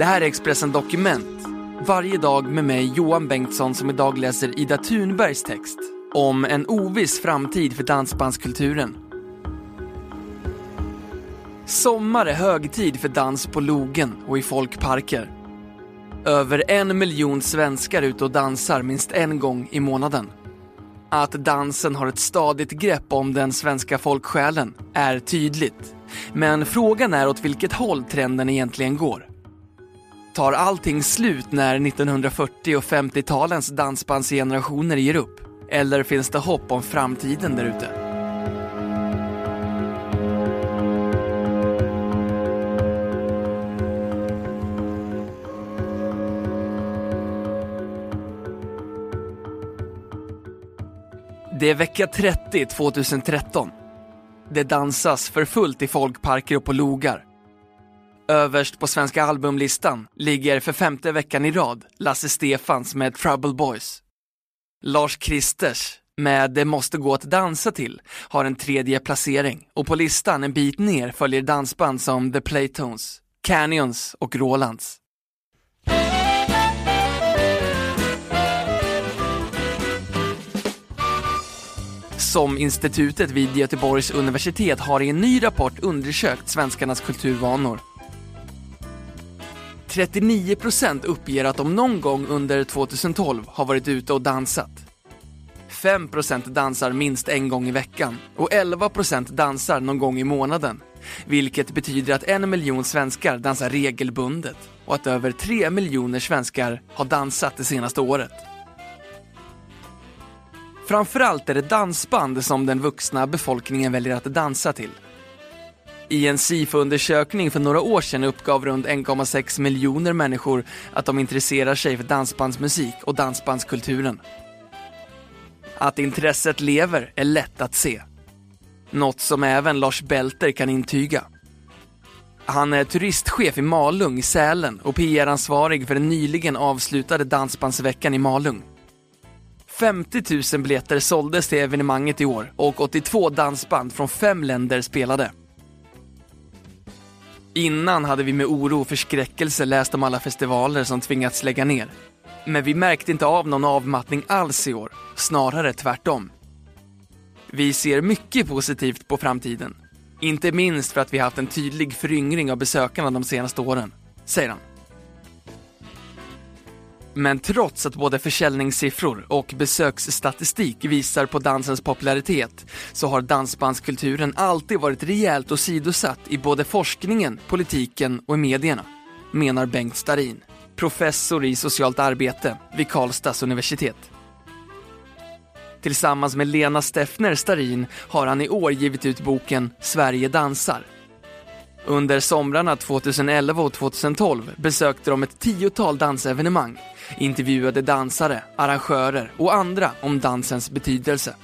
Det här är Expressen Dokument. Varje dag med mig Johan Bengtsson som idag läser Ida Thunbergs text om en oviss framtid för dansbandskulturen. Sommar är högtid för dans på logen och i folkparker. Över en miljon svenskar ute och dansar minst en gång i månaden. Att dansen har ett stadigt grepp om den svenska folksjälen är tydligt. Men frågan är åt vilket håll trenden egentligen går. Tar allting slut när 1940 och 50-talens dansbandsgenerationer ger upp? Eller finns det hopp om framtiden där ute? Det är vecka 30 2013. Det dansas för fullt i folkparker och på logar. Överst på svenska albumlistan ligger för femte veckan i rad Lasse Stefans med Trouble Boys. Lars Kristers med Det måste gå att dansa till har en tredje placering och på listan en bit ner följer dansband som The Playtones, Canyons och Rolands. Som institutet vid Göteborgs universitet har i en ny rapport undersökt svenskarnas kulturvanor. 39% uppger att de någon gång under 2012 har varit ute och dansat. 5% dansar minst en gång i veckan och 11% dansar någon gång i månaden. Vilket betyder att en miljon svenskar dansar regelbundet och att över 3 miljoner svenskar har dansat det senaste året. Framförallt är det dansband som den vuxna befolkningen väljer att dansa till. I en SIFO-undersökning för några år sedan uppgav runt 1,6 miljoner människor att de intresserar sig för dansbandsmusik och dansbandskulturen. Att intresset lever är lätt att se. Något som även Lars Belter kan intyga. Han är turistchef i Malung i Sälen och PR-ansvarig för den nyligen avslutade Dansbandsveckan i Malung. 50 000 biljetter såldes till evenemanget i år och 82 dansband från fem länder spelade. Innan hade vi med oro och förskräckelse läst om alla festivaler som tvingats lägga ner. Men vi märkte inte av någon avmattning alls i år, snarare tvärtom. Vi ser mycket positivt på framtiden. Inte minst för att vi haft en tydlig föryngring av besökarna de senaste åren, säger han. Men trots att både försäljningssiffror och besöksstatistik visar på dansens popularitet så har dansbandskulturen alltid varit rejält åsidosatt i både forskningen, politiken och i medierna, menar Bengt Starin, professor i socialt arbete vid Karlstads universitet. Tillsammans med Lena Steffner Starin har han i år givit ut boken Sverige dansar under somrarna 2011 och 2012 besökte de ett tiotal dansevenemang, intervjuade dansare, arrangörer och andra om dansens betydelse.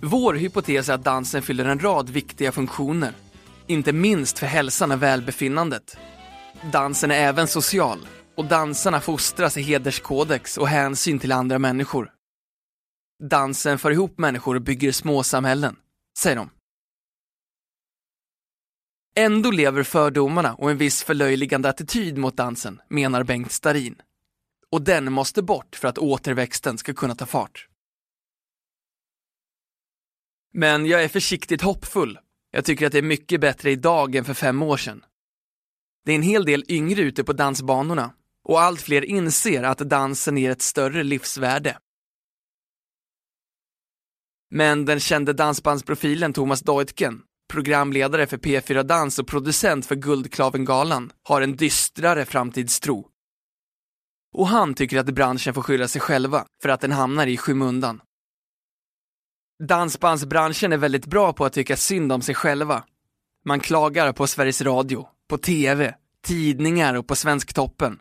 Vår hypotes är att dansen fyller en rad viktiga funktioner, inte minst för hälsan och välbefinnandet. Dansen är även social och dansarna fostras i hederskodex och hänsyn till andra människor. Dansen för ihop människor och bygger småsamhällen, säger de. Ändå lever fördomarna och en viss förlöjligande attityd mot dansen, menar Bengt Starin. Och den måste bort för att återväxten ska kunna ta fart. Men jag är försiktigt hoppfull. Jag tycker att det är mycket bättre idag än för fem år sedan. Det är en hel del yngre ute på dansbanorna och allt fler inser att dansen ger ett större livsvärde. Men den kände dansbandsprofilen Thomas Deutgen programledare för P4 Dans och producent för Guldklavengalan, har en dystrare framtidstro. Och han tycker att branschen får skylla sig själva för att den hamnar i skymundan. Dansbandsbranschen är väldigt bra på att tycka synd om sig själva. Man klagar på Sveriges Radio, på TV, tidningar och på Svensktoppen.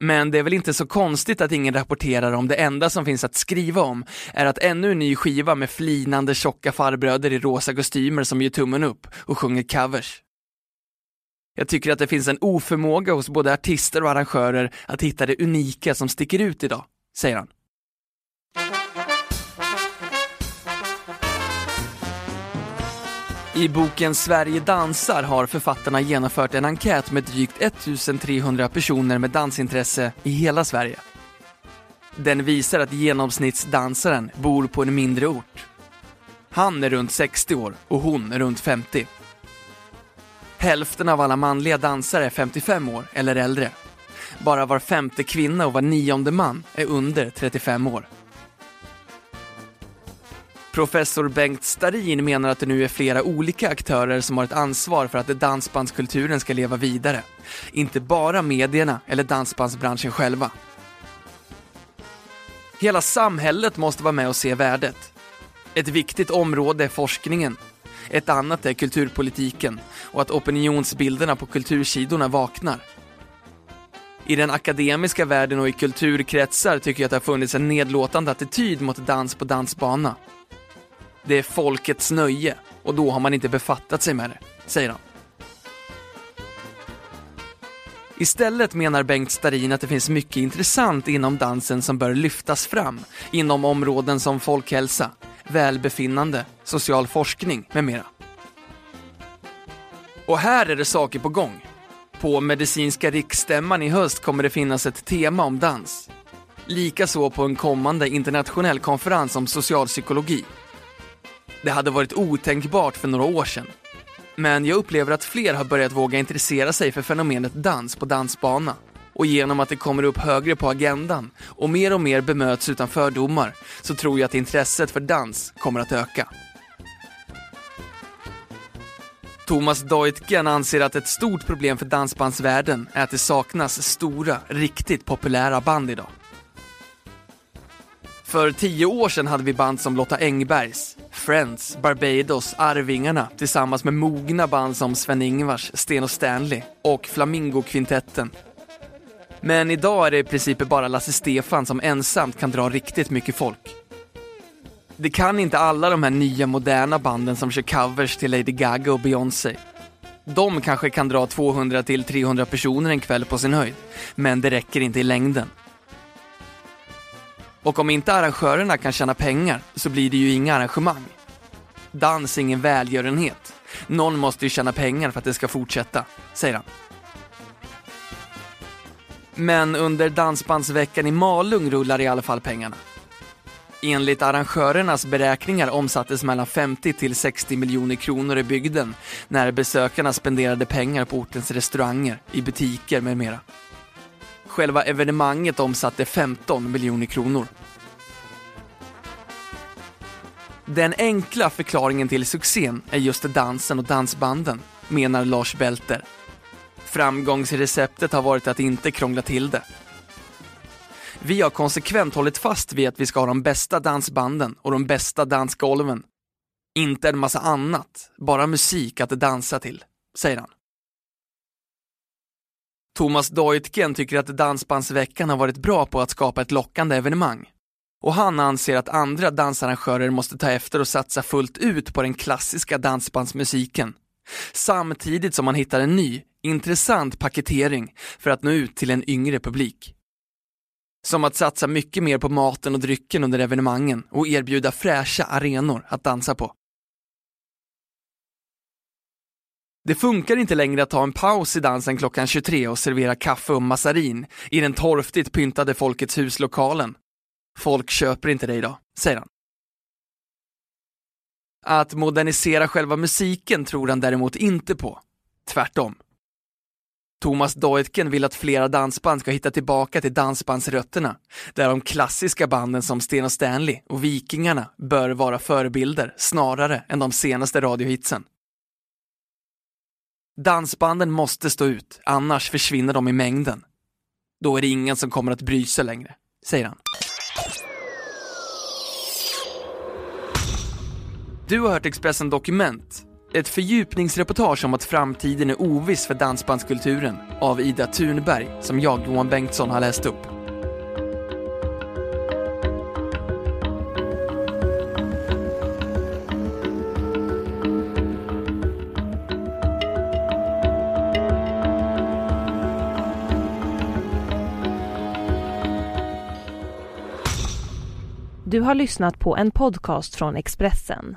Men det är väl inte så konstigt att ingen rapporterar om det enda som finns att skriva om är att ännu en ny skiva med flinande tjocka farbröder i rosa kostymer som ger tummen upp och sjunger covers. Jag tycker att det finns en oförmåga hos både artister och arrangörer att hitta det unika som sticker ut idag, säger han. I boken Sverige dansar har författarna genomfört en enkät med drygt 1300 personer med dansintresse i hela Sverige. Den visar att genomsnittsdansaren bor på en mindre ort. Han är runt 60 år och hon är runt 50. Hälften av alla manliga dansare är 55 år eller äldre. Bara var femte kvinna och var nionde man är under 35 år. Professor Bengt Starin menar att det nu är flera olika aktörer som har ett ansvar för att dansbandskulturen ska leva vidare. Inte bara medierna eller dansbandsbranschen själva. Hela samhället måste vara med och se värdet. Ett viktigt område är forskningen. Ett annat är kulturpolitiken och att opinionsbilderna på kultursidorna vaknar. I den akademiska världen och i kulturkretsar tycker jag att det har funnits en nedlåtande attityd mot dans på dansbana. Det är folkets nöje och då har man inte befattat sig med det, säger han. Istället menar Bengt Starin att det finns mycket intressant inom dansen som bör lyftas fram inom områden som folkhälsa, välbefinnande, social forskning med mera. Och här är det saker på gång. På medicinska riksstämman i höst kommer det finnas ett tema om dans. Likaså på en kommande internationell konferens om socialpsykologi. Det hade varit otänkbart för några år sedan. Men jag upplever att fler har börjat våga intressera sig för fenomenet dans på dansbana. Och genom att det kommer upp högre på agendan och mer och mer bemöts utan fördomar så tror jag att intresset för dans kommer att öka. Thomas Deutgen anser att ett stort problem för dansbandsvärlden är att det saknas stora, riktigt populära band idag. För tio år sedan hade vi band som Lotta Engbergs, Friends, Barbados, Arvingarna tillsammans med mogna band som Sven-Ingvars, Sten och Stanley och Flamingo-kvintetten. Men idag är det i princip bara Lasse Stefan som ensamt kan dra riktigt mycket folk. Det kan inte alla de här nya moderna banden som kör covers till Lady Gaga och Beyoncé. De kanske kan dra 200 till 300 personer en kväll på sin höjd, men det räcker inte i längden. Och om inte arrangörerna kan tjäna pengar så blir det ju inga arrangemang. Dans är ingen välgörenhet. Någon måste ju tjäna pengar för att det ska fortsätta, säger han. Men under Dansbandsveckan i Malung rullar i alla fall pengarna. Enligt arrangörernas beräkningar omsattes mellan 50 till 60 miljoner kronor i bygden när besökarna spenderade pengar på ortens restauranger, i butiker med mera. Själva evenemanget omsatte 15 miljoner kronor. Den enkla förklaringen till succén är just dansen och dansbanden, menar Lars Belter. Framgångsreceptet har varit att inte krångla till det. Vi har konsekvent hållit fast vid att vi ska ha de bästa dansbanden och de bästa dansgolven. Inte en massa annat, bara musik att dansa till, säger han. Thomas Deutgen tycker att Dansbandsveckan har varit bra på att skapa ett lockande evenemang. Och han anser att andra dansarrangörer måste ta efter och satsa fullt ut på den klassiska dansbandsmusiken. Samtidigt som man hittar en ny, intressant paketering för att nå ut till en yngre publik. Som att satsa mycket mer på maten och drycken under evenemangen och erbjuda fräscha arenor att dansa på. Det funkar inte längre att ta en paus i dansen klockan 23 och servera kaffe och massarin i den torftigt pyntade Folkets huslokalen. Folk köper inte det idag, säger han. Att modernisera själva musiken tror han däremot inte på. Tvärtom. Thomas Deutgen vill att flera dansband ska hitta tillbaka till dansbandsrötterna, där de klassiska banden som Sten och Stanley och Vikingarna bör vara förebilder snarare än de senaste radiohitsen. Dansbanden måste stå ut, annars försvinner de i mängden. Då är det ingen som kommer att bry sig längre, säger han. Du har hört Expressen Dokument. Ett fördjupningsreportage om att framtiden är oviss för dansbandskulturen av Ida Thunberg som jag, Johan Bengtsson, har läst upp. Du har lyssnat på en podcast från Expressen.